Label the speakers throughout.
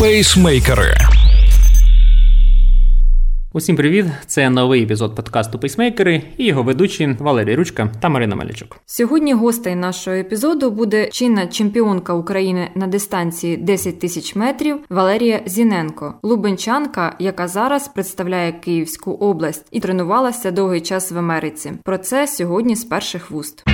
Speaker 1: Пейсмейкери.
Speaker 2: Усім привіт! Це новий епізод подкасту Пейсмейкери і його ведучі Валерій Ручка та Марина Малячук.
Speaker 3: Сьогодні гостей нашого епізоду буде чинна чемпіонка України на дистанції 10 тисяч метрів Валерія Зіненко, лубенчанка, яка зараз представляє Київську область і тренувалася довгий час в Америці. Про це сьогодні з перших вуст.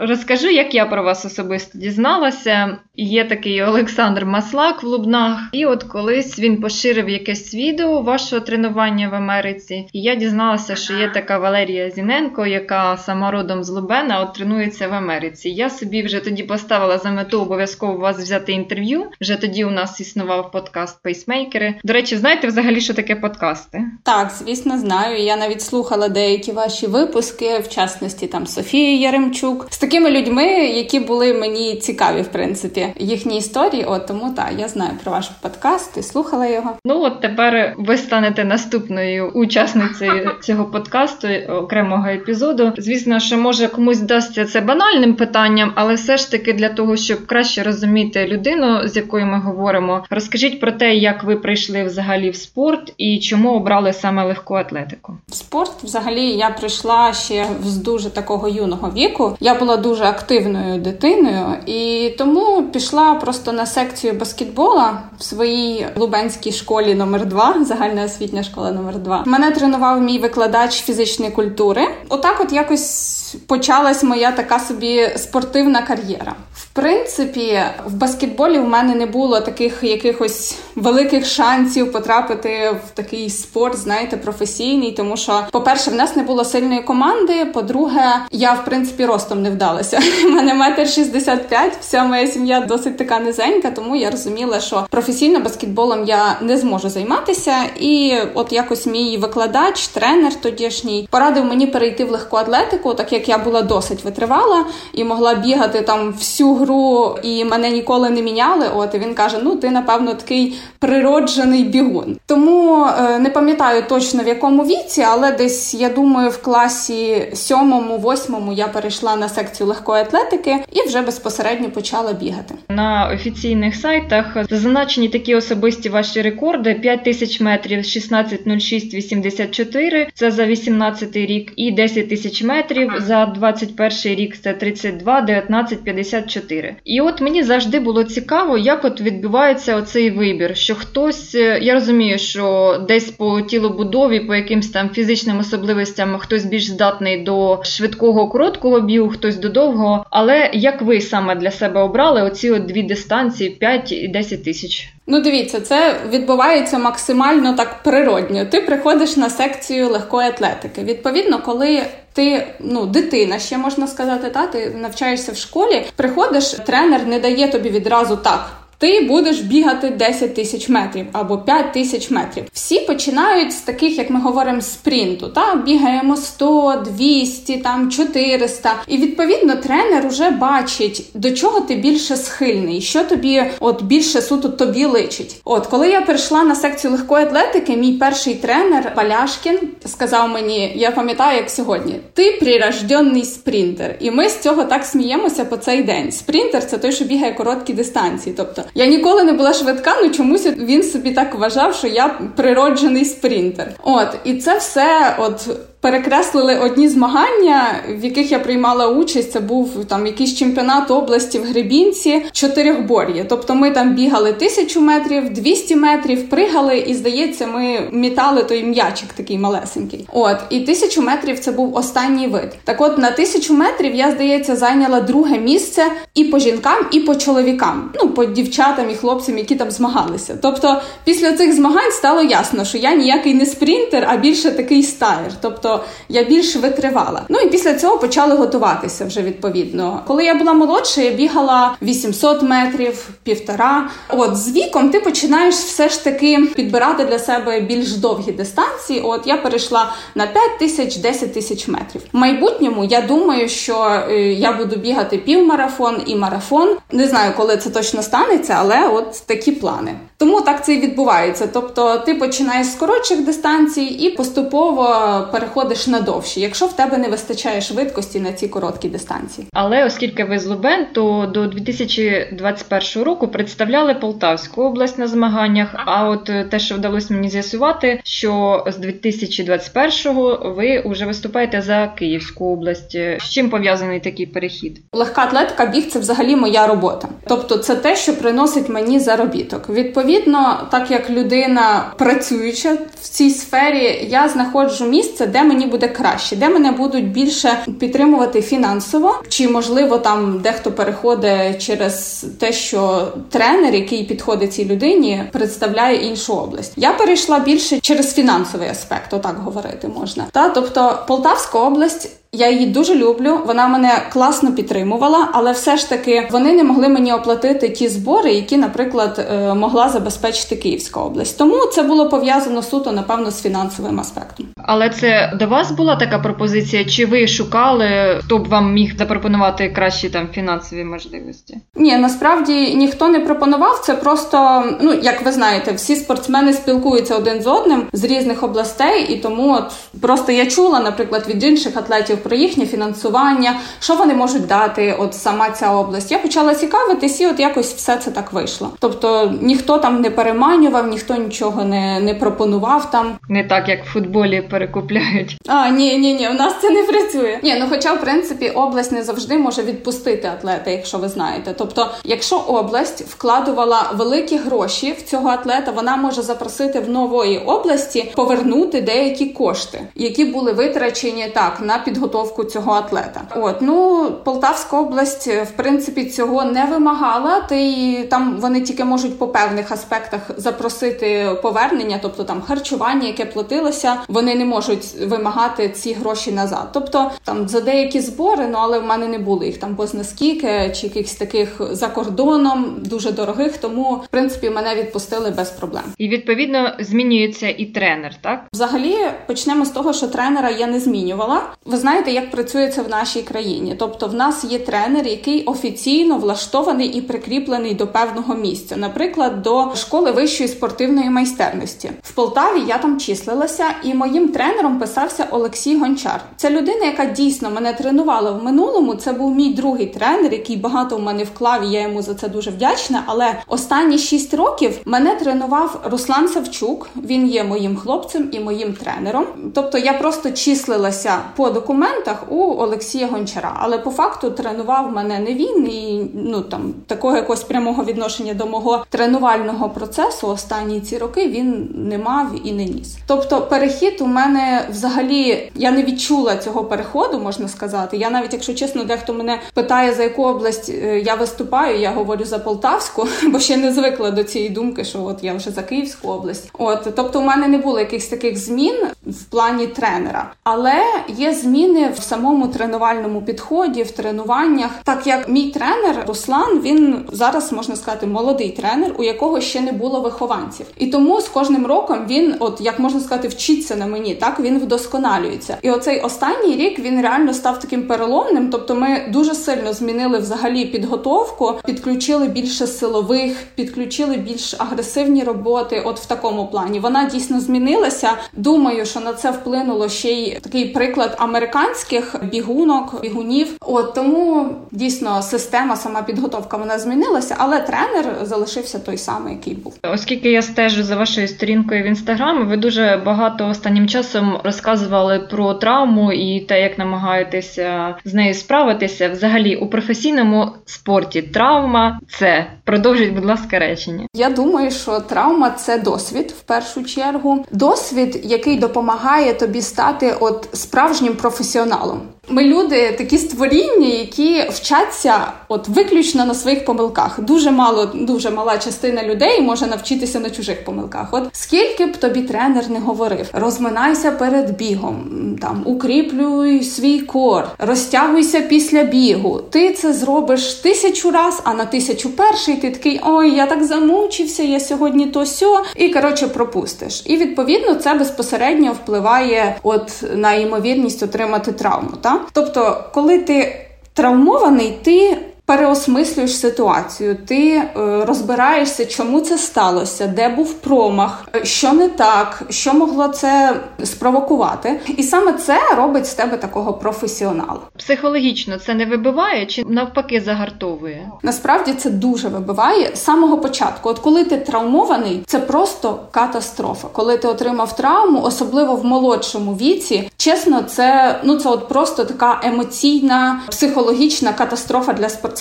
Speaker 4: Розкажу, як я про вас особисто дізналася. Є такий Олександр Маслак в Лубнах, і от колись він поширив якесь відео вашого тренування в Америці. І я дізналася, що є така Валерія Зіненко, яка сама родом з Лубена, от тренується в Америці. Я собі вже тоді поставила за мету обов'язково вас взяти інтерв'ю. Вже тоді у нас існував подкаст Пейсмейкери. До речі, знаєте взагалі, що таке подкасти?
Speaker 5: Так, звісно, знаю. Я навіть слухала деякі ваші випуски, в частності там Софії Яремчук, з такими людьми, які були мені цікаві, в принципі їхні історії. От тому так, я знаю про ваш подкаст і слухала його.
Speaker 4: Ну от тепер ви станете наступною учасницею цього подкасту окремого епізоду. Звісно, що може комусь дасться це банальним питанням, але все ж таки для того, щоб краще розуміти людину, з якою ми говоримо, розкажіть про те, як ви прийшли взагалі в спорт і чому обрали саме легку атлетику.
Speaker 5: В спорт, взагалі, я прийшла ще з дуже такого юного віку. Я була дуже активною дитиною, і тому пішла просто на секцію баскетбола в своїй лубенській школі номер 2 загальноосвітня школа номер 2 Мене тренував мій викладач фізичної культури. Отак, от якось почалась моя така собі спортивна кар'єра. В принципі, в баскетболі в мене не було таких якихось великих шансів потрапити в такий спорт, знаєте, професійний, тому що, по-перше, в нас не було сильної команди. По-друге, я в принципі ростом не вдалася. У мене метр шістдесят п'ять. Вся моя сім'я досить така низенька, тому я розуміла, що професійно баскетболом я не зможу займатися. І от якось мій викладач, тренер тодішній, порадив мені перейти в легку атлетику, так як я була досить витривала і могла бігати там всю гру, і мене ніколи не міняли. От і він каже: Ну, ти напевно такий природжений бігун. Тому е, не пам'ятаю точно в якому віці, але десь я думаю, в класі сьомому, восьмому я перейшла на секцію легкої атлетики і вже безпосередньо почала бігати.
Speaker 4: На офіційних сайтах зазначені такі особисті ваші рекорди: 5 тисяч метрів, 16.06.84, це за 18 рік, і 10 тисяч метрів за 21 рік. Це 32, 19, 54. І от мені завжди було цікаво, як от відбувається оцей вибір. Що хтось, е, я розумію, що десь по тілобудові, по якимсь там фізичним особливостям, хтось більш здатний до швидкого короткого бігу, хтось до довгого. Але як ви саме для себе обрали оці от дві дистанції 5 і 10 тисяч?
Speaker 5: Ну, дивіться, це відбувається максимально так природньо. Ти приходиш на секцію легкої атлетики. Відповідно, коли ти ну дитина, ще можна сказати, та ти навчаєшся в школі, приходиш, тренер не дає тобі відразу так. Ти будеш бігати 10 тисяч метрів або 5 тисяч метрів. Всі починають з таких, як ми говоримо, спринту. Та бігаємо 100, 200, там 400. І відповідно тренер уже бачить, до чого ти більше схильний, що тобі от більше суто тобі личить. От коли я перейшла на секцію легкої атлетики, мій перший тренер Паляшкін сказав мені: я пам'ятаю, як сьогодні, ти прирожденний спринтер. І ми з цього так сміємося по цей день. Спринтер це той, що бігає короткі дистанції. Тобто я ніколи не була швидка, ну чомусь він собі так вважав, що я природжений спринтер. От і це все, от перекреслили одні змагання, в яких я приймала участь. Це був там якийсь чемпіонат області в Гребінці, чотирьохбор'я. Тобто ми там бігали тисячу метрів, 200 метрів, пригали, і здається, ми мітали той м'ячик такий малесенький. От і тисячу метрів це був останній вид. Так, от на тисячу метрів я здається зайняла друге місце і по жінкам, і по чоловікам. Ну по дівчатам і хлопцям, які там змагалися. Тобто, після цих змагань стало ясно, що я ніякий не спринтер, а більше такий стаєр. Тобто тобто я більш витривала. Ну і після цього почали готуватися вже відповідно. Коли я була молодша, я бігала 800 метрів, півтора. От з віком ти починаєш все ж таки підбирати для себе більш довгі дистанції. От я перейшла на 5 тисяч, 10 тисяч метрів. В майбутньому я думаю, що е, я буду бігати півмарафон і марафон. Не знаю, коли це точно станеться, але от такі плани. Тому так це і відбувається. Тобто, ти починаєш з коротших дистанцій і поступово переходиш виходиш на довші, якщо в тебе не вистачає швидкості на ці короткі дистанції.
Speaker 4: Але оскільки ви з Лубен, то до 2021 року представляли Полтавську область на змаганнях. А от те, що вдалося мені з'ясувати, що з 2021-го ви вже виступаєте за Київську область. З чим пов'язаний такий перехід?
Speaker 5: Легка атлетика, біг це взагалі моя робота. Тобто, це те, що приносить мені заробіток. Відповідно, так як людина працююча в цій сфері, я знаходжу місце, де мені буде краще, де мене будуть більше підтримувати фінансово, чи можливо там дехто переходить через те, що тренер, який підходить цій людині, представляє іншу область. Я перейшла більше через фінансовий аспект, отак говорити можна. Та тобто Полтавська область. Я її дуже люблю. Вона мене класно підтримувала, але все ж таки вони не могли мені оплатити ті збори, які, наприклад, е, могла забезпечити Київська область. Тому це було пов'язано суто, напевно, з фінансовим аспектом.
Speaker 4: Але це до вас була така пропозиція? Чи ви шукали, хто б вам міг запропонувати кращі там фінансові можливості?
Speaker 5: Ні, насправді ніхто не пропонував. Це просто ну як ви знаєте, всі спортсмени спілкуються один з одним з різних областей, і тому от просто я чула, наприклад, від інших атлетів про їхнє фінансування, що вони можуть дати, от сама ця область. Я почала цікавитись, і от якось все це так вийшло. Тобто ніхто там не переманював, ніхто нічого не не пропонував там.
Speaker 4: Не так, як в футболі перекупляють.
Speaker 5: А ні, ні, ні, у нас це не працює. Ні, ну хоча, в принципі, область не завжди може відпустити атлета, якщо ви знаєте. Тобто, якщо область вкладувала великі гроші в цього атлета, вона може запросити в нової області повернути деякі кошти, які були витрачені так на підготовку підготовку цього атлета. От ну Полтавська область в принципі цього не вимагала. Ти там вони тільки можуть по певних аспектах запросити повернення, тобто там харчування, яке платилося, вони не можуть вимагати ці гроші назад. Тобто там за деякі збори, ну але в мене не було їх там познаскільки чи якихось таких за кордоном дуже дорогих. Тому в принципі мене відпустили без проблем.
Speaker 4: І відповідно змінюється і тренер. Так,
Speaker 5: взагалі почнемо з того, що тренера я не змінювала. Ви знаєте знаєте, як працює це в нашій країні. Тобто, в нас є тренер, який офіційно влаштований і прикріплений до певного місця, наприклад, до школи вищої спортивної майстерності. В Полтаві я там числилася, і моїм тренером писався Олексій Гончар. Це людина, яка дійсно мене тренувала в минулому. Це був мій другий тренер, який багато в мене вклав. і Я йому за це дуже вдячна. Але останні шість років мене тренував Руслан Савчук. Він є моїм хлопцем і моїм тренером. Тобто я просто числилася по документам документах у Олексія Гончара, але по факту тренував мене не він і ну там такого якогось прямого відношення до мого тренувального процесу останні ці роки він не мав і не ніс. Тобто, перехід у мене взагалі я не відчула цього переходу, можна сказати. Я навіть, якщо чесно, дехто мене питає за яку область е, я виступаю, я говорю за Полтавську, бо ще не звикла до цієї думки, що от я вже за Київську область. От тобто, у мене не було якихось таких змін в плані тренера, але є зміни зміни в самому тренувальному підході, в тренуваннях. Так як мій тренер Руслан, він зараз можна сказати молодий тренер, у якого ще не було вихованців, і тому з кожним роком він, от як можна сказати, вчиться на мені. Так він вдосконалюється. І оцей останній рік він реально став таким переломним. Тобто, ми дуже сильно змінили взагалі підготовку, підключили більше силових, підключили більш агресивні роботи. От в такому плані вона дійсно змінилася. Думаю, що на це вплинуло ще й такий приклад американський американських бігунок, бігунів. От тому дійсно система, сама підготовка вона змінилася, але тренер залишився той самий, який був.
Speaker 4: Оскільки я стежу за вашою сторінкою в інстаграмі, ви дуже багато останнім часом розказували про травму і те, як намагаєтеся з нею справитися. Взагалі у професійному спорті травма це продовжіть, будь ласка, речення.
Speaker 5: Я думаю, що травма це досвід в першу чергу. Досвід, який допомагає тобі стати от справжнім професіоналом професіоналом. Ми люди такі створіння, які вчаться от виключно на своїх помилках. Дуже мало, дуже мала частина людей може навчитися на чужих помилках. От скільки б тобі тренер не говорив, розминайся перед бігом, там укріплюй свій кор, розтягуйся після бігу. Ти це зробиш тисячу раз, а на тисячу перший ти такий ой, я так замучився, я сьогодні то сьо, і коротше пропустиш. І відповідно це безпосередньо впливає от на ймовірність отримати травму. Та? Тобто, коли ти травмований, ти переосмислюєш ситуацію, ти е, розбираєшся, чому це сталося, де був промах, е, що не так, що могло це спровокувати, і саме це робить з тебе такого професіонала.
Speaker 4: Психологічно це не вибиває чи навпаки загартовує?
Speaker 5: Насправді це дуже вибиває з самого початку. От коли ти травмований, це просто катастрофа. Коли ти отримав травму, особливо в молодшому віці, чесно, це ну це от просто така емоційна психологічна катастрофа для спортсмена.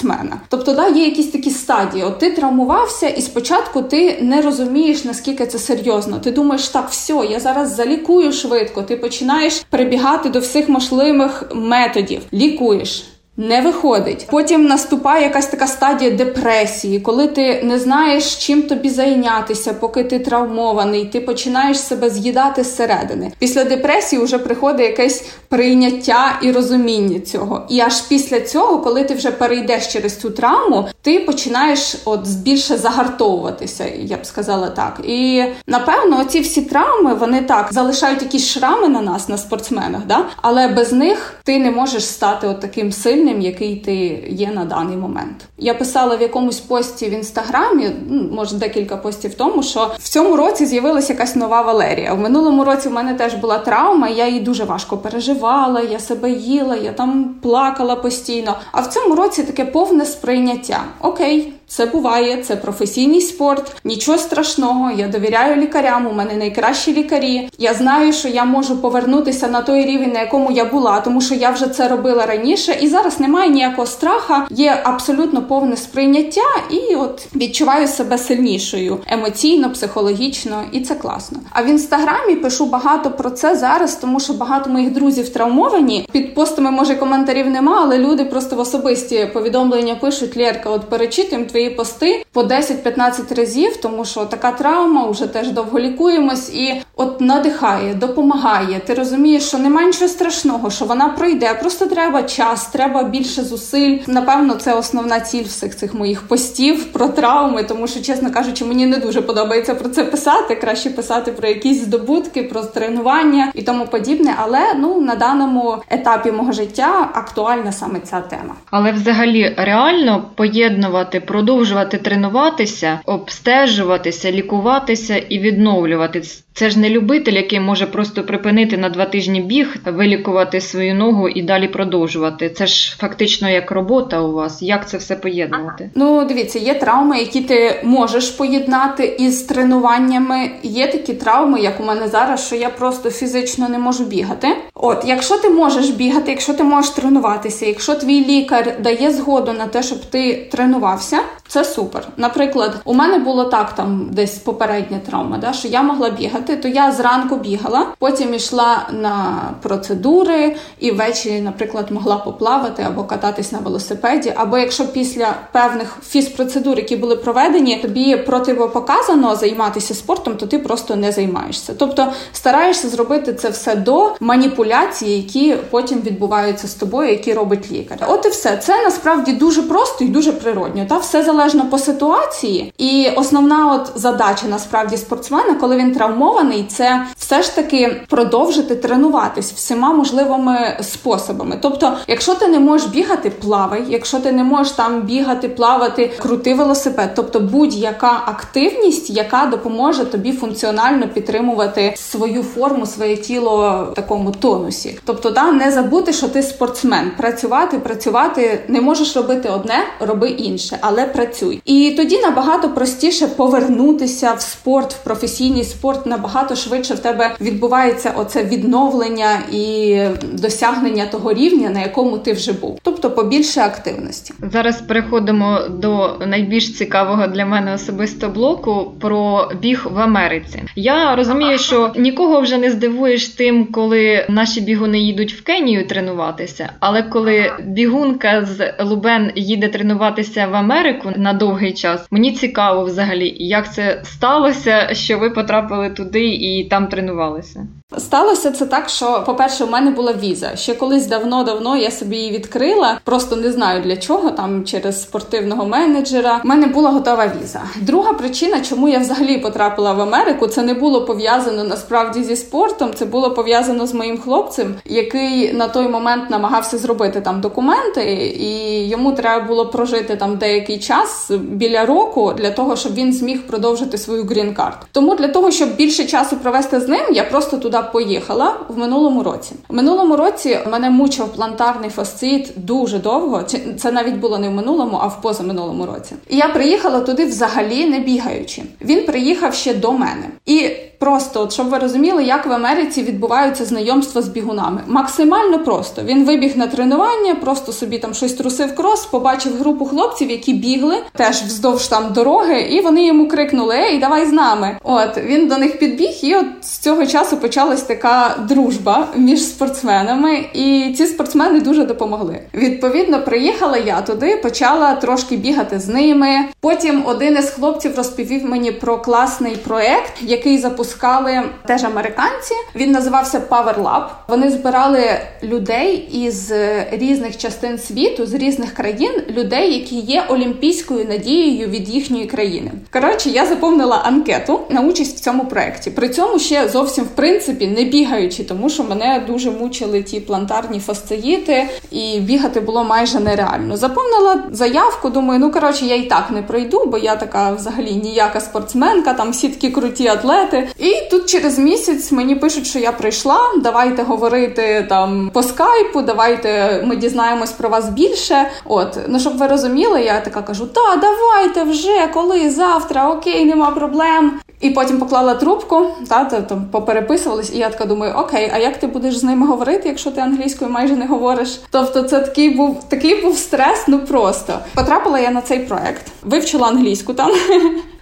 Speaker 5: Тобто, да, є якісь такі стадії. От ти травмувався, і спочатку ти не розумієш наскільки це серйозно. Ти думаєш, так, все, я зараз залікую швидко. Ти починаєш прибігати до всіх можливих методів, лікуєш. Не виходить. Потім наступає якась така стадія депресії, коли ти не знаєш, чим тобі зайнятися, поки ти травмований, ти починаєш себе з'їдати зсередини. Після депресії вже приходить якесь прийняття і розуміння цього. І аж після цього, коли ти вже перейдеш через цю травму, ти починаєш от більше загартовуватися, я б сказала так. І напевно, оці всі травми вони так залишають якісь шрами на нас, на спортсменах, да? але без них ти не можеш стати от таким сильним, який ти є на даний момент. Я писала в якомусь пості в інстаграмі, ну, може декілька постів тому, що в цьому році з'явилася якась нова Валерія. В минулому році в мене теж була травма, я її дуже важко переживала, я себе їла, я там плакала постійно. А в цьому році таке повне сприйняття. Окей. Це буває, це професійний спорт, нічого страшного. Я довіряю лікарям. У мене найкращі лікарі. Я знаю, що я можу повернутися на той рівень, на якому я була, тому що я вже це робила раніше, і зараз немає ніякого страха. Є абсолютно повне сприйняття, і от відчуваю себе сильнішою емоційно, психологічно, і це класно. А в інстаграмі пишу багато про це зараз, тому що багато моїх друзів травмовані. Під постами може коментарів нема, але люди просто в особисті повідомлення пишуть Лєрка, от перечитуємо твої пости по 10-15 разів, тому що така травма вже теж довго лікуємось, і от надихає, допомагає. Ти розумієш, що немає нічого страшного, що вона пройде. Просто треба час, треба більше зусиль. Напевно, це основна ціль всіх цих моїх постів про травми, тому що, чесно кажучи, мені не дуже подобається про це писати. Краще писати про якісь здобутки, про тренування і тому подібне. Але ну на даному етапі мого життя актуальна саме ця тема.
Speaker 4: Але взагалі реально поєднувати про продовжувати тренуватися, обстежуватися, лікуватися і відновлюватися. Це ж не любитель, який може просто припинити на два тижні біг, вилікувати свою ногу і далі продовжувати. Це ж фактично як робота у вас. Як це все поєднувати?
Speaker 5: Ну, дивіться, є травми, які ти можеш поєднати із тренуваннями. Є такі травми, як у мене зараз, що я просто фізично не можу бігати. От, якщо ти можеш бігати, якщо ти можеш тренуватися, якщо твій лікар дає згоду на те, щоб ти тренувався, це супер. Наприклад, у мене було так там десь попередня травма, да, що я могла бігати, то я зранку бігала, потім йшла на процедури і ввечері, наприклад, могла поплавати або кататись на велосипеді. Або якщо після певних фізпроцедур, які були проведені, тобі противопоказано займатися спортом, то ти просто не займаєшся. Тобто стараєшся зробити це все до маніпуляції, які потім відбуваються з тобою, які робить лікар. От і все це насправді дуже просто і дуже природньо. Та все залежно по ситуації, і основна от задача насправді спортсмена, коли він травмований, це все ж таки продовжити тренуватись всіма можливими способами. Тобто, якщо ти не можеш бігати, плавай, якщо ти не можеш там бігати, плавати, крути велосипед, тобто будь-яка активність, яка допоможе тобі функціонально підтримувати свою форму, своє тіло в такому тонусі. Тобто, да, не забути, що ти спортсмен, працювати, працювати не можеш робити одне, роби інше, але працюй. І тоді набагато простіше повернутися в спорт, в професійний спорт. Набагато швидше в тебе відбувається оце відновлення і досягнення того рівня, на якому ти вже був. Тобто побільше активності.
Speaker 4: Зараз переходимо до найбільш цікавого для мене особисто блоку про біг в Америці. Я розумію, що нікого вже не здивуєш тим, коли наші бігуни їдуть в Кенію тренуватися, але коли бігунка з Лубен їде тренуватися в. Америку на довгий час. Мені цікаво взагалі, як це сталося, що ви потрапили туди і там тренувалися.
Speaker 5: Сталося це так, що, по-перше, у мене була віза. Ще колись давно-давно я собі її відкрила, просто не знаю для чого, там через спортивного менеджера. У мене була готова віза. Друга причина, чому я взагалі потрапила в Америку, це не було пов'язано насправді зі спортом. Це було пов'язано з моїм хлопцем, який на той момент намагався зробити там документи, і йому треба було прожити там деякий час біля року для того, щоб він зміг продовжити свою грін-карт. Тому для того, щоб більше часу провести з ним, я просто туди поїхала в минулому році. В минулому році мене мучив плантарний фасцит дуже довго. Це навіть було не в минулому, а в позаминулому році. І я приїхала туди взагалі не бігаючи. Він приїхав ще до мене і. Просто, от, щоб ви розуміли, як в Америці відбуваються знайомства з бігунами. Максимально просто. Він вибіг на тренування, просто собі там щось трусив крос, побачив групу хлопців, які бігли теж вздовж там дороги, і вони йому крикнули: Ей, давай з нами! От він до них підбіг, і от з цього часу почалась така дружба між спортсменами, і ці спортсмени дуже допомогли. Відповідно, приїхала я туди, почала трошки бігати з ними. Потім один із хлопців розповів мені про класний проект, який запустив запускали теж американці. Він називався Power Lab. Вони збирали людей із різних частин світу, з різних країн, людей, які є олімпійською надією від їхньої країни. Коротше, я заповнила анкету на участь в цьому проєкті. При цьому ще зовсім в принципі не бігаючи, тому що мене дуже мучили ті плантарні фасциїти, і бігати було майже нереально. Заповнила заявку. Думаю, ну коротше, я і так не пройду, бо я така взагалі ніяка спортсменка, там всі такі круті атлети. І тут через місяць мені пишуть, що я прийшла. Давайте говорити там по скайпу, давайте ми дізнаємось про вас більше. От, ну щоб ви розуміли, я така кажу: та давайте вже, коли завтра, окей, нема проблем. І потім поклала трубку, та там попереписувались, і я така думаю, окей, а як ти будеш з ними говорити, якщо ти англійською майже не говориш? Тобто, це такий був такий був стрес, ну просто потрапила я на цей проект, вивчила англійську там.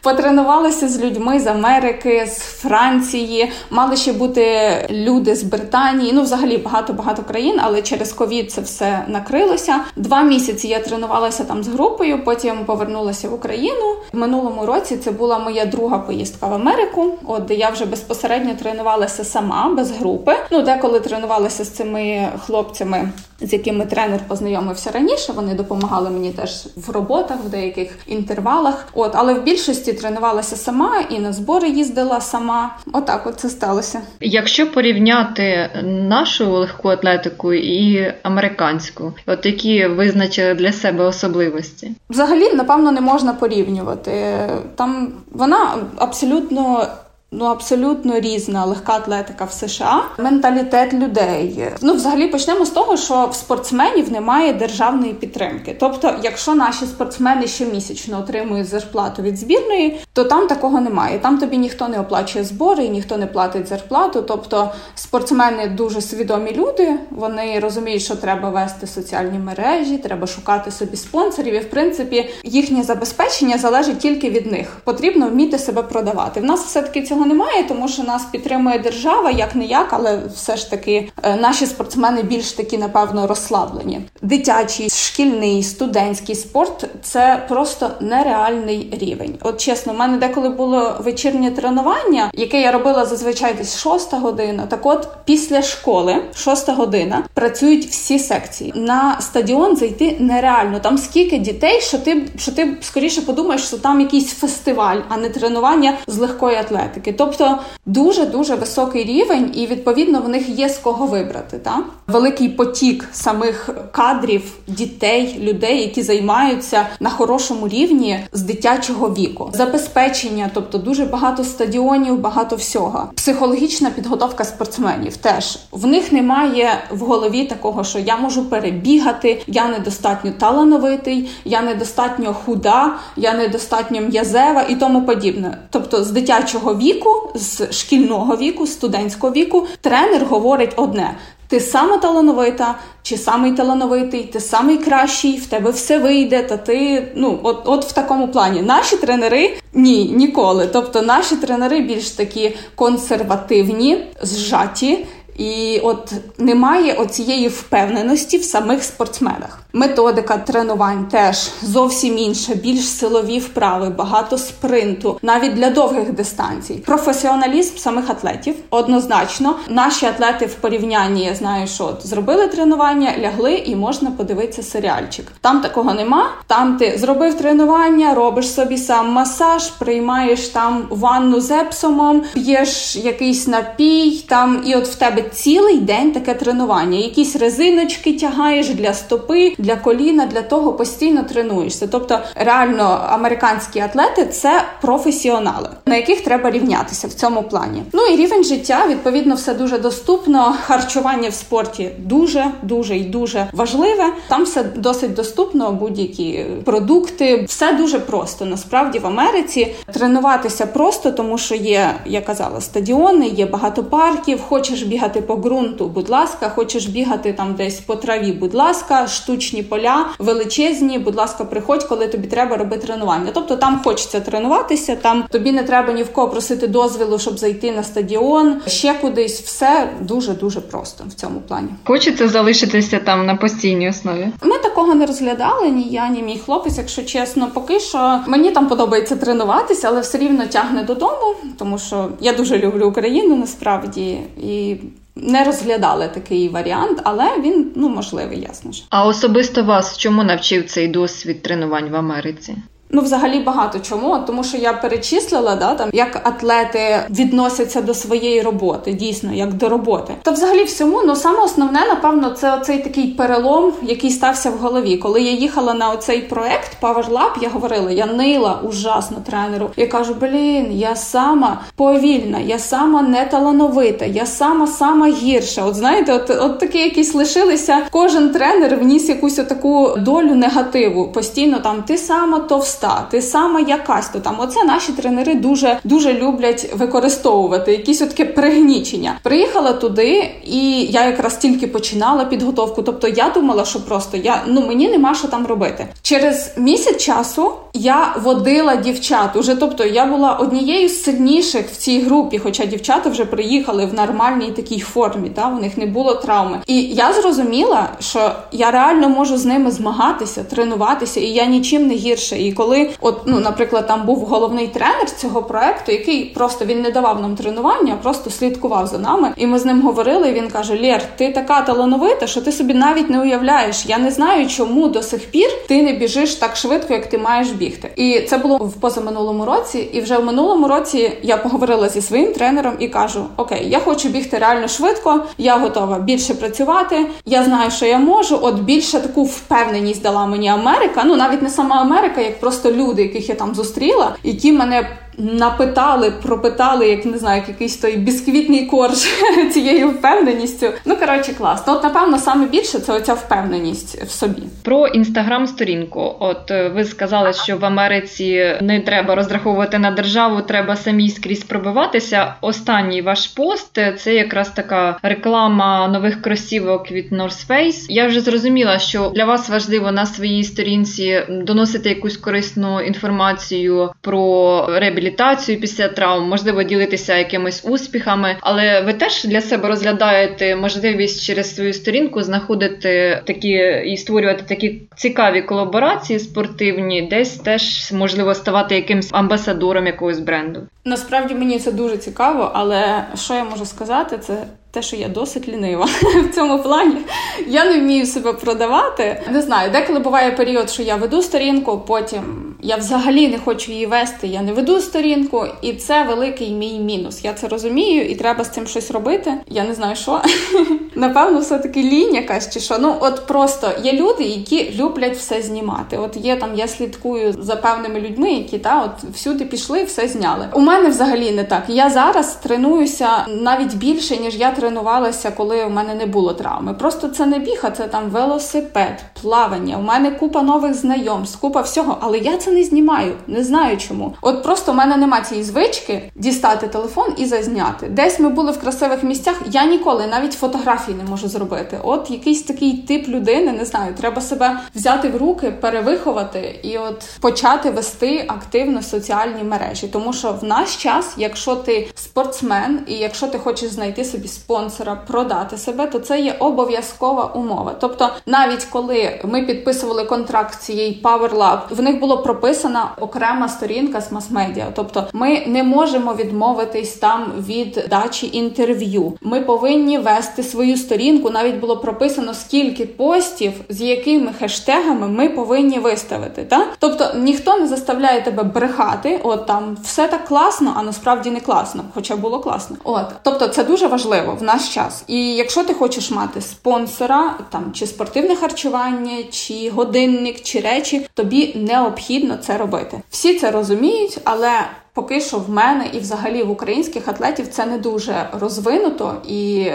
Speaker 5: Потренувалися з людьми з Америки, з Франції, мали ще бути люди з Британії. Ну, взагалі багато багато країн, але через ковід це все накрилося. Два місяці я тренувалася там з групою. Потім повернулася в Україну. В минулому році це була моя друга поїздка в Америку. От я вже безпосередньо тренувалася сама без групи. Ну деколи тренувалася з цими хлопцями, з якими тренер познайомився раніше. Вони допомагали мені теж в роботах, в деяких інтервалах. От, але в більшості тренувалася сама і на збори їздила сама. Отак от це сталося.
Speaker 4: Якщо порівняти нашу легку атлетику і американську, от які визначили для себе особливості,
Speaker 5: взагалі напевно не можна порівнювати. Там вона абсолютно абсолютно Ну, абсолютно різна легка атлетика в США, менталітет людей. Ну, взагалі, почнемо з того, що в спортсменів немає державної підтримки. Тобто, якщо наші спортсмени щомісячно отримують зарплату від збірної, то там такого немає. Там тобі ніхто не оплачує збори, ніхто не платить зарплату. Тобто, спортсмени дуже свідомі люди. Вони розуміють, що треба вести соціальні мережі, треба шукати собі спонсорів. І в принципі їхнє забезпечення залежить тільки від них. Потрібно вміти себе продавати. В нас все таки цього немає, тому що нас підтримує держава, як не як, але все ж таки е, наші спортсмени більш такі, напевно, розслаблені. Дитячий, шкільний, студентський спорт це просто нереальний рівень. От чесно, в мене деколи було вечірнє тренування, яке я робила зазвичай десь шоста година. Так, от після школи, шоста година, працюють всі секції. На стадіон зайти нереально. Там скільки дітей, що ти що ти скоріше подумаєш, що там якийсь фестиваль, а не тренування з легкої атлетики практики. Тобто дуже дуже високий рівень, і відповідно в них є з кого вибрати. Та? Великий потік самих кадрів, дітей, людей, які займаються на хорошому рівні з дитячого віку, забезпечення, тобто дуже багато стадіонів, багато всього. Психологічна підготовка спортсменів теж в них немає в голові такого, що я можу перебігати, я недостатньо талановитий, я недостатньо худа, я недостатньо м'язева і тому подібне. Тобто з дитячого віку віку, з шкільного віку, студентського віку, тренер говорить одне: ти саме талановита, чи самий талановитий, ти самий кращий, в тебе все вийде. Та ти ну от, от в такому плані. Наші тренери ні, ніколи. Тобто наші тренери більш такі консервативні, зжаті. І от немає оцієї впевненості в самих спортсменах. Методика тренувань теж зовсім інша, більш силові вправи, багато спринту, навіть для довгих дистанцій. Професіоналізм самих атлетів однозначно. Наші атлети в порівнянні я знаю, що от, зробили тренування, лягли і можна подивитися серіальчик. Там такого нема. Там ти зробив тренування, робиш собі сам масаж, приймаєш там ванну з епсомом, п'єш якийсь напій, там і от в тебе цілий день таке тренування. Якісь резиночки тягаєш для стопи, для коліна, для того постійно тренуєшся. Тобто, реально, американські атлети це професіонали, на яких треба рівнятися в цьому плані. Ну і рівень життя відповідно все дуже доступно. Харчування в спорті дуже дуже і дуже важливе. Там все досить доступно, будь-які продукти, все дуже просто. Насправді в Америці тренуватися просто, тому що є, я казала, стадіони, є багато парків. Хочеш бігати по ґрунту, будь ласка, хочеш бігати там десь по траві, будь ласка, штучні поля величезні. Будь ласка, приходь, коли тобі треба робити тренування. Тобто там хочеться тренуватися, там тобі не треба ні в кого просити дозвілу, щоб зайти на стадіон, ще кудись. Все дуже дуже просто в цьому плані.
Speaker 4: Хочеться залишитися там на постійній основі.
Speaker 5: Ми такого не розглядали ні я, ні мій хлопець, якщо чесно, поки що мені там подобається тренуватися, але все рівно тягне додому, тому що я дуже люблю Україну насправді і. Не розглядали такий варіант, але він ну можливий, ясно ж.
Speaker 4: А особисто вас чому навчив цей досвід тренувань в Америці?
Speaker 5: Ну, взагалі багато чому, тому що я перечислила, да там як атлети відносяться до своєї роботи, дійсно, як до роботи. То, взагалі, всьому, ну саме основне, напевно, це оцей такий перелом, який стався в голові. Коли я їхала на оцей проект Power Lab, я говорила, я нила ужасно тренеру. Я кажу, блін, я сама повільна, я сама неталановита, я сама сама гірша. От знаєте, от от такі якісь лишилися. Кожен тренер вніс якусь таку долю негативу. Постійно там ти сама товста, ти сама якась то там. Оце наші тренери дуже дуже люблять використовувати якісь таке пригнічення. Приїхала туди, і я якраз тільки починала підготовку. Тобто я думала, що просто я ну мені нема що там робити. Через місяць часу я водила дівчат. Уже тобто я була однією з сильніших в цій групі, хоча дівчата вже приїхали в нормальній такій формі, та у них не було травми. І я зрозуміла, що я реально можу з ними змагатися, тренуватися, і я нічим не гірше. І коли, от ну, наприклад, там був головний тренер цього проекту, який просто він не давав нам тренування, а просто слідкував за нами. І ми з ним говорили. і Він каже: Лєр, ти така талановита, що ти собі навіть не уявляєш. Я не знаю, чому до сих пір ти не біжиш так швидко, як ти маєш бігти. І це було в позаминулому році. І вже в минулому році я поговорила зі своїм тренером і кажу: Окей, я хочу бігти реально швидко, я готова більше працювати. Я знаю, що я можу. От більше таку впевненість дала мені Америка. Ну навіть не сама Америка, як просто люди, яких я там зустріла, які мене напитали, пропитали, як не знаю, як якийсь той бісквітний корж цією впевненістю. Ну коротше, класно. От напевно саме більше це оця впевненість в собі.
Speaker 4: Про інстаграм-сторінку. От е, ви сказали, що в Америці не треба розраховувати на державу, треба самі скрізь пробиватися. Останній ваш пост це якраз така реклама нових кросівок від North Face. Я вже зрозуміла, що для вас важливо на своїй сторінці доносити якусь корисну інформацію про реабілітацію реабілітацію після травм, можливо, ділитися якимись успіхами, але ви теж для себе розглядаєте можливість через свою сторінку знаходити такі і створювати такі цікаві колаборації спортивні, десь теж можливо ставати якимсь амбасадором якогось бренду.
Speaker 5: Насправді мені це дуже цікаво, але що я можу сказати, це те, що я досить лінива в цьому плані. Я не вмію себе продавати. Не знаю, деколи буває період, що я веду сторінку, потім я взагалі не хочу її вести, я не веду сторінку, і це великий мій мінус. Я це розумію, і треба з цим щось робити. Я не знаю, що. Напевно, все-таки лінь якась чи що. Ну, от просто є люди, які люблять все знімати. От є там, я слідкую за певними людьми, які та от всюди пішли, все зняли. У мене взагалі не так. Я зараз тренуюся навіть більше, ніж я тренувалася, коли у мене не було травми. Просто це не біг, а це там велосипед, плавання. У мене купа нових знайомств, купа всього, але я це не знімаю, не знаю чому. От просто в мене немає цієї звички дістати телефон і зазняти. Десь ми були в красивих місцях. Я ніколи навіть фотографії не можу зробити. От якийсь такий тип людини, не знаю, треба себе взяти в руки, перевиховати і от почати вести активно соціальні мережі. Тому що в наш час, якщо ти спортсмен і якщо ти хочеш знайти собі спонсора, продати себе, то це є обов'язкова умова. Тобто, навіть коли ми підписували контракт цієї Power Lab, в них було прописана окрема сторінка з мас-медіа. Тобто, ми не можемо відмовитись там від дачі інтерв'ю. Ми повинні вести свою сторінку. Навіть було прописано скільки постів, з якими хештегами ми повинні виставити. Та тобто ніхто не заставляє тебе брехати. От там все так класно, а насправді не класно, хоча було класно. От тобто, це дуже важливо наш час. І якщо ти хочеш мати спонсора, там чи спортивне харчування, чи годинник, чи речі, тобі необхідно це робити. Всі це розуміють, але поки що в мене і взагалі в українських атлетів це не дуже розвинуто, і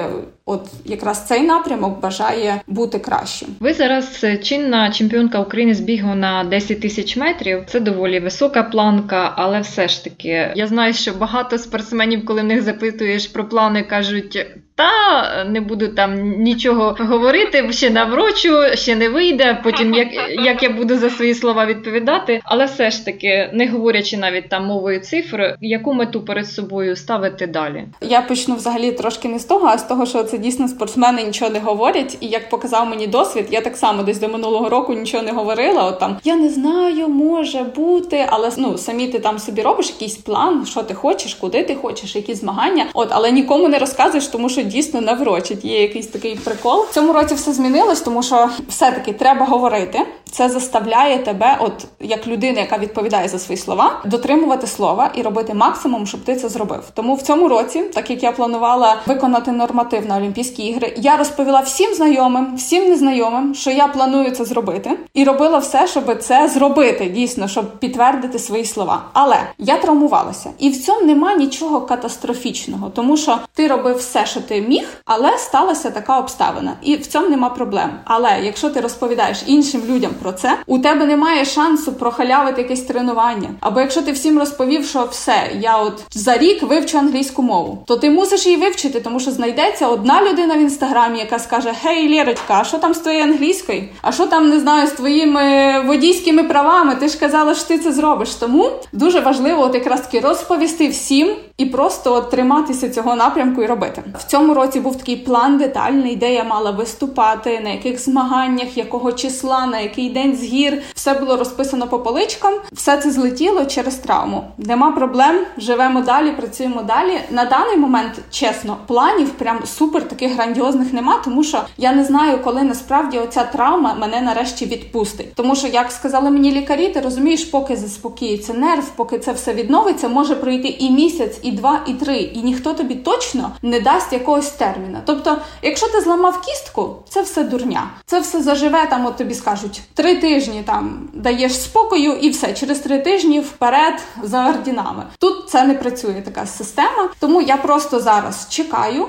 Speaker 5: от якраз цей напрямок бажає бути кращим.
Speaker 4: Ви зараз чинна чемпіонка України з бігу на 10 тисяч метрів. Це доволі висока планка, але все ж таки я знаю, що багато спортсменів, коли в них запитуєш про плани, кажуть. Та не буду там нічого говорити, ще наврочу, ще не вийде. Потім як як я буду за свої слова відповідати, але все ж таки, не говорячи навіть там мовою цифр, яку мету перед собою ставити далі?
Speaker 5: Я почну взагалі трошки не з того, а з того, що це дійсно спортсмени нічого не говорять. І як показав мені досвід, я так само десь до минулого року нічого не говорила. От там я не знаю, може бути, але ну самі ти там собі робиш якийсь план, що ти хочеш, куди ти хочеш, які змагання. От, але нікому не розказуєш, тому що дійсно наврочить. Є якийсь такий прикол. В цьому році все змінилось, тому що все-таки треба говорити. Це заставляє тебе, от як людина, яка відповідає за свої слова, дотримувати слова і робити максимум, щоб ти це зробив. Тому в цьому році, так як я планувала виконати норматив на Олімпійські ігри, я розповіла всім знайомим, всім незнайомим, що я планую це зробити, і робила все, щоб це зробити, дійсно, щоб підтвердити свої слова. Але я травмувалася, і в цьому нема нічого катастрофічного, тому що ти робив все, що ти міг, але сталася така обставина, і в цьому нема проблем. Але якщо ти розповідаєш іншим людям про це, у тебе немає шансу прохалявити якесь тренування. Або якщо ти всім розповів, що все, я от за рік вивчу англійську мову, то ти мусиш її вивчити, тому що знайдеться одна людина в інстаграмі, яка скаже: Гей, Лєрочка, а що там з твоєю англійською? А що там не знаю з твоїми водійськими правами? Ти ж казала, що ти це зробиш. Тому дуже важливо, от якраз таки розповісти всім і просто от триматися цього напрямку і робити. В цьому році був такий план детальний, де я мала виступати, на яких змаганнях, якого числа, на який день з гір. Все було розписано по поличкам. Все це злетіло через травму. Нема проблем, живемо далі, працюємо далі. На даний момент, чесно, планів прям супер таких грандіозних нема, тому що я не знаю, коли насправді оця травма мене нарешті відпустить. Тому що, як сказали мені лікарі, ти розумієш, поки заспокіється нерв, поки це все відновиться, може пройти і місяць, і два, і три, і ніхто тобі точно не дасть якогось терміна. Тобто, якщо ти зламав кістку, це все дурня. Це все заживе там. От тобі скажуть три тижні там даєш спокою, і все через три тижні вперед за ордінами. Тут це не працює така система, тому я просто зараз чекаю,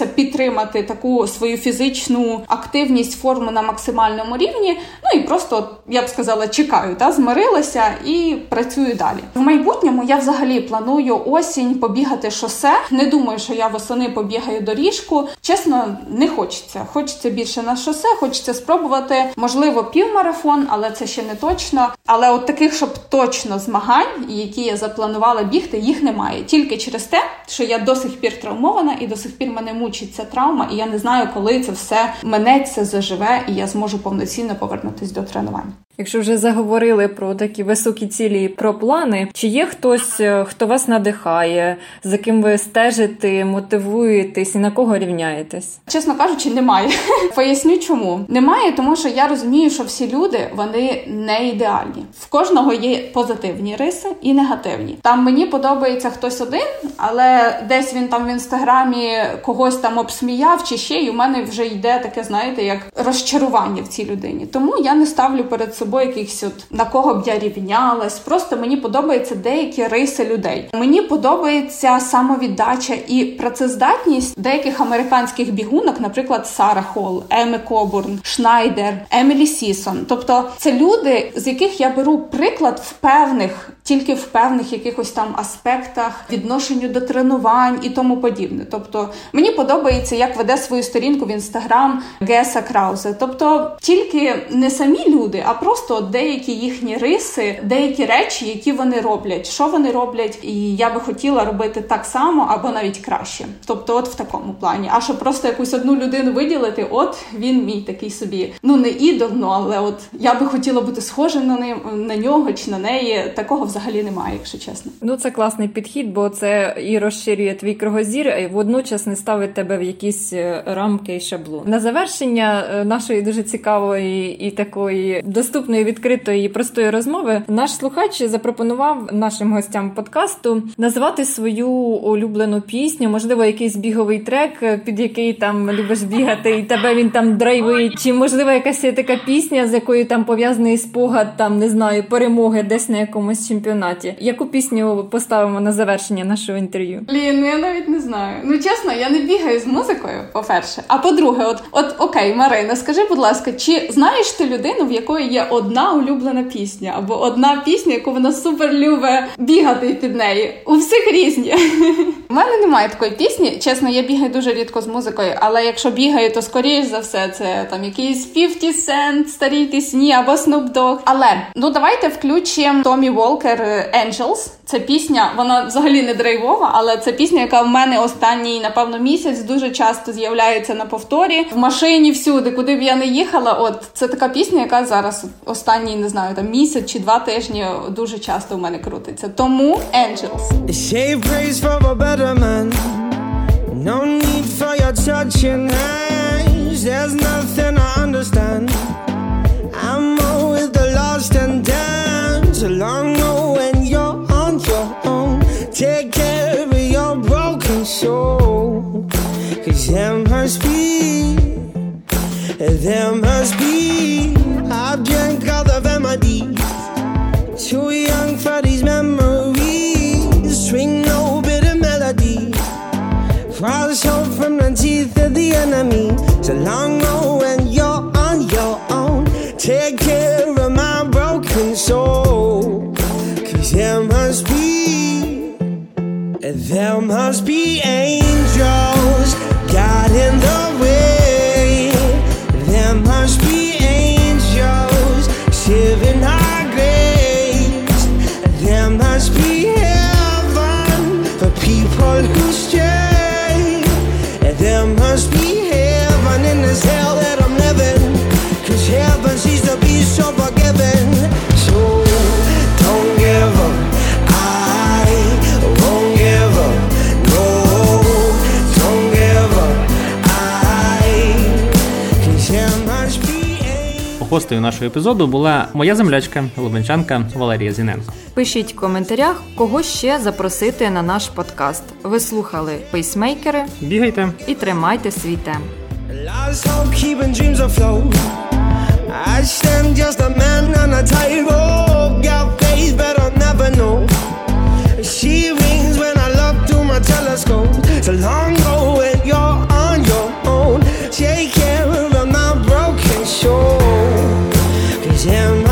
Speaker 5: намагаюся підтримати таку свою фізичну активність, форму на максимальному рівні. Ну і просто я б сказала, чекаю, та змирилася і працюю далі. В майбутньому я взагалі планую осінь побігати шосе. Не думаю, що я восени побігаю доріжку. Чесно, не хочеться. Хочеться більше на шосе, хочеться спробувати, можливо, півмарафон, але це ще не точно. Але от таких, щоб точно змагань, які я запланувала бігти, їх немає. Тільки через те, що я до сих пір травмована і до сих пір мене мучить ця травма, і я не знаю, коли це все минеться, заживе, і я зможу повноцінно повернутися до тренувань.
Speaker 3: Якщо вже заговорили про такі високі цілі, про плани, чи є хтось, е, хто вас надихає, за ким ви стежите, мотивуєтесь і на кого рівняєтесь?
Speaker 5: Чесно кажучи, немає. Поясню, чому немає, тому що я розумію, що всі люди вони не ідеальні. В кожного є позитивні риси і негативні. Там мені подобається хтось один, але десь він там в інстаграмі когось там обсміяв чи ще, і у мене вже йде таке, знаєте, як розчарування в цій людині. Тому я не ставлю перед собою собою якихось от на кого б я рівнялась. Просто мені подобаються деякі риси людей. Мені подобається самовіддача і працездатність деяких американських бігунок, наприклад, Сара Холл, Еми Кобурн, Шнайдер, Емілі Сісон. Тобто це люди, з яких я беру приклад в певних, тільки в певних якихось там аспектах відношенню до тренувань і тому подібне. Тобто мені подобається, як веде свою сторінку в інстаграм Геса Краузе. Тобто тільки не самі люди, а просто деякі їхні риси, деякі речі, які вони роблять, що вони роблять, і я би хотіла робити так само або навіть краще. Тобто, от в такому плані. А щоб просто якусь одну людину виділити, от він мій такий собі. Ну не ідол, ну але от я би хотіла бути схожа на ним на нього чи на неї. Такого взагалі немає, якщо чесно.
Speaker 3: Ну це класний підхід, бо це і розширює твій кругозір, і водночас не ставить тебе в якісь е, рамки і шаблон. На завершення е, нашої дуже цікавої і такої доступної, відкритої і простої розмови. Наш слухач запропонував нашим гостям подкасту назвати свою улюблену пісню, можливо, якийсь біговий трек, під який там любиш бігати, і тебе він там драйвить, чи можливо якась така пісня, з якою там пов'язаний спогад, там не знаю, перемоги десь на якомусь чемпіонаті. Яку пісню поставимо на завершення нашого інтерв'ю?
Speaker 5: Лін, ну я навіть не знаю. Ну чесно, я не бігаю з музикою, по-перше. А по-друге, от от окей, Марина, скажи, будь ласка, чи знаєш ти людину, в якої є одна улюблена пісня, або одна пісня, яку вона супер любить бігати під неї? У всіх різні. У мене немає такої пісні. Чесно, я бігаю дуже рідко з музикою, але якщо бігаю, то скоріш за все це там якийсь 50 Cent, старі пісні або Snoop Dogg. Але ну давайте включимо Томі Волкер Angels. Це пісня, вона взагалі не драйвова, але це пісня, яка в мене останній, напевно, місяць дуже часто з'являється на повторі в машині всюди, куди б я не їхала. От це така пісня, яка зараз останній не знаю, там місяць чи два тижні дуже часто в мене крутиться. Тому Angels.
Speaker 1: Save praise for a better man. No need for your touching eyes. There's nothing I understand. I'm with the lost and dance along when you're on your own. Take care of your broken soul. Cause there must be, there must be. False hope from the teeth of the enemy. So long oh, when you're on your own. Take care of my broken soul. Cause there must be, there must be angels guiding the
Speaker 2: гостею нашого епізоду була моя землячка, лубенчанка Валерія Зіненко.
Speaker 3: Пишіть в коментарях, кого ще запросити на наш подкаст. Ви слухали пейсмейкери.
Speaker 2: Бігайте
Speaker 3: і тримайте свій
Speaker 1: тем. She rings when I look through my telescope. So long go and you him.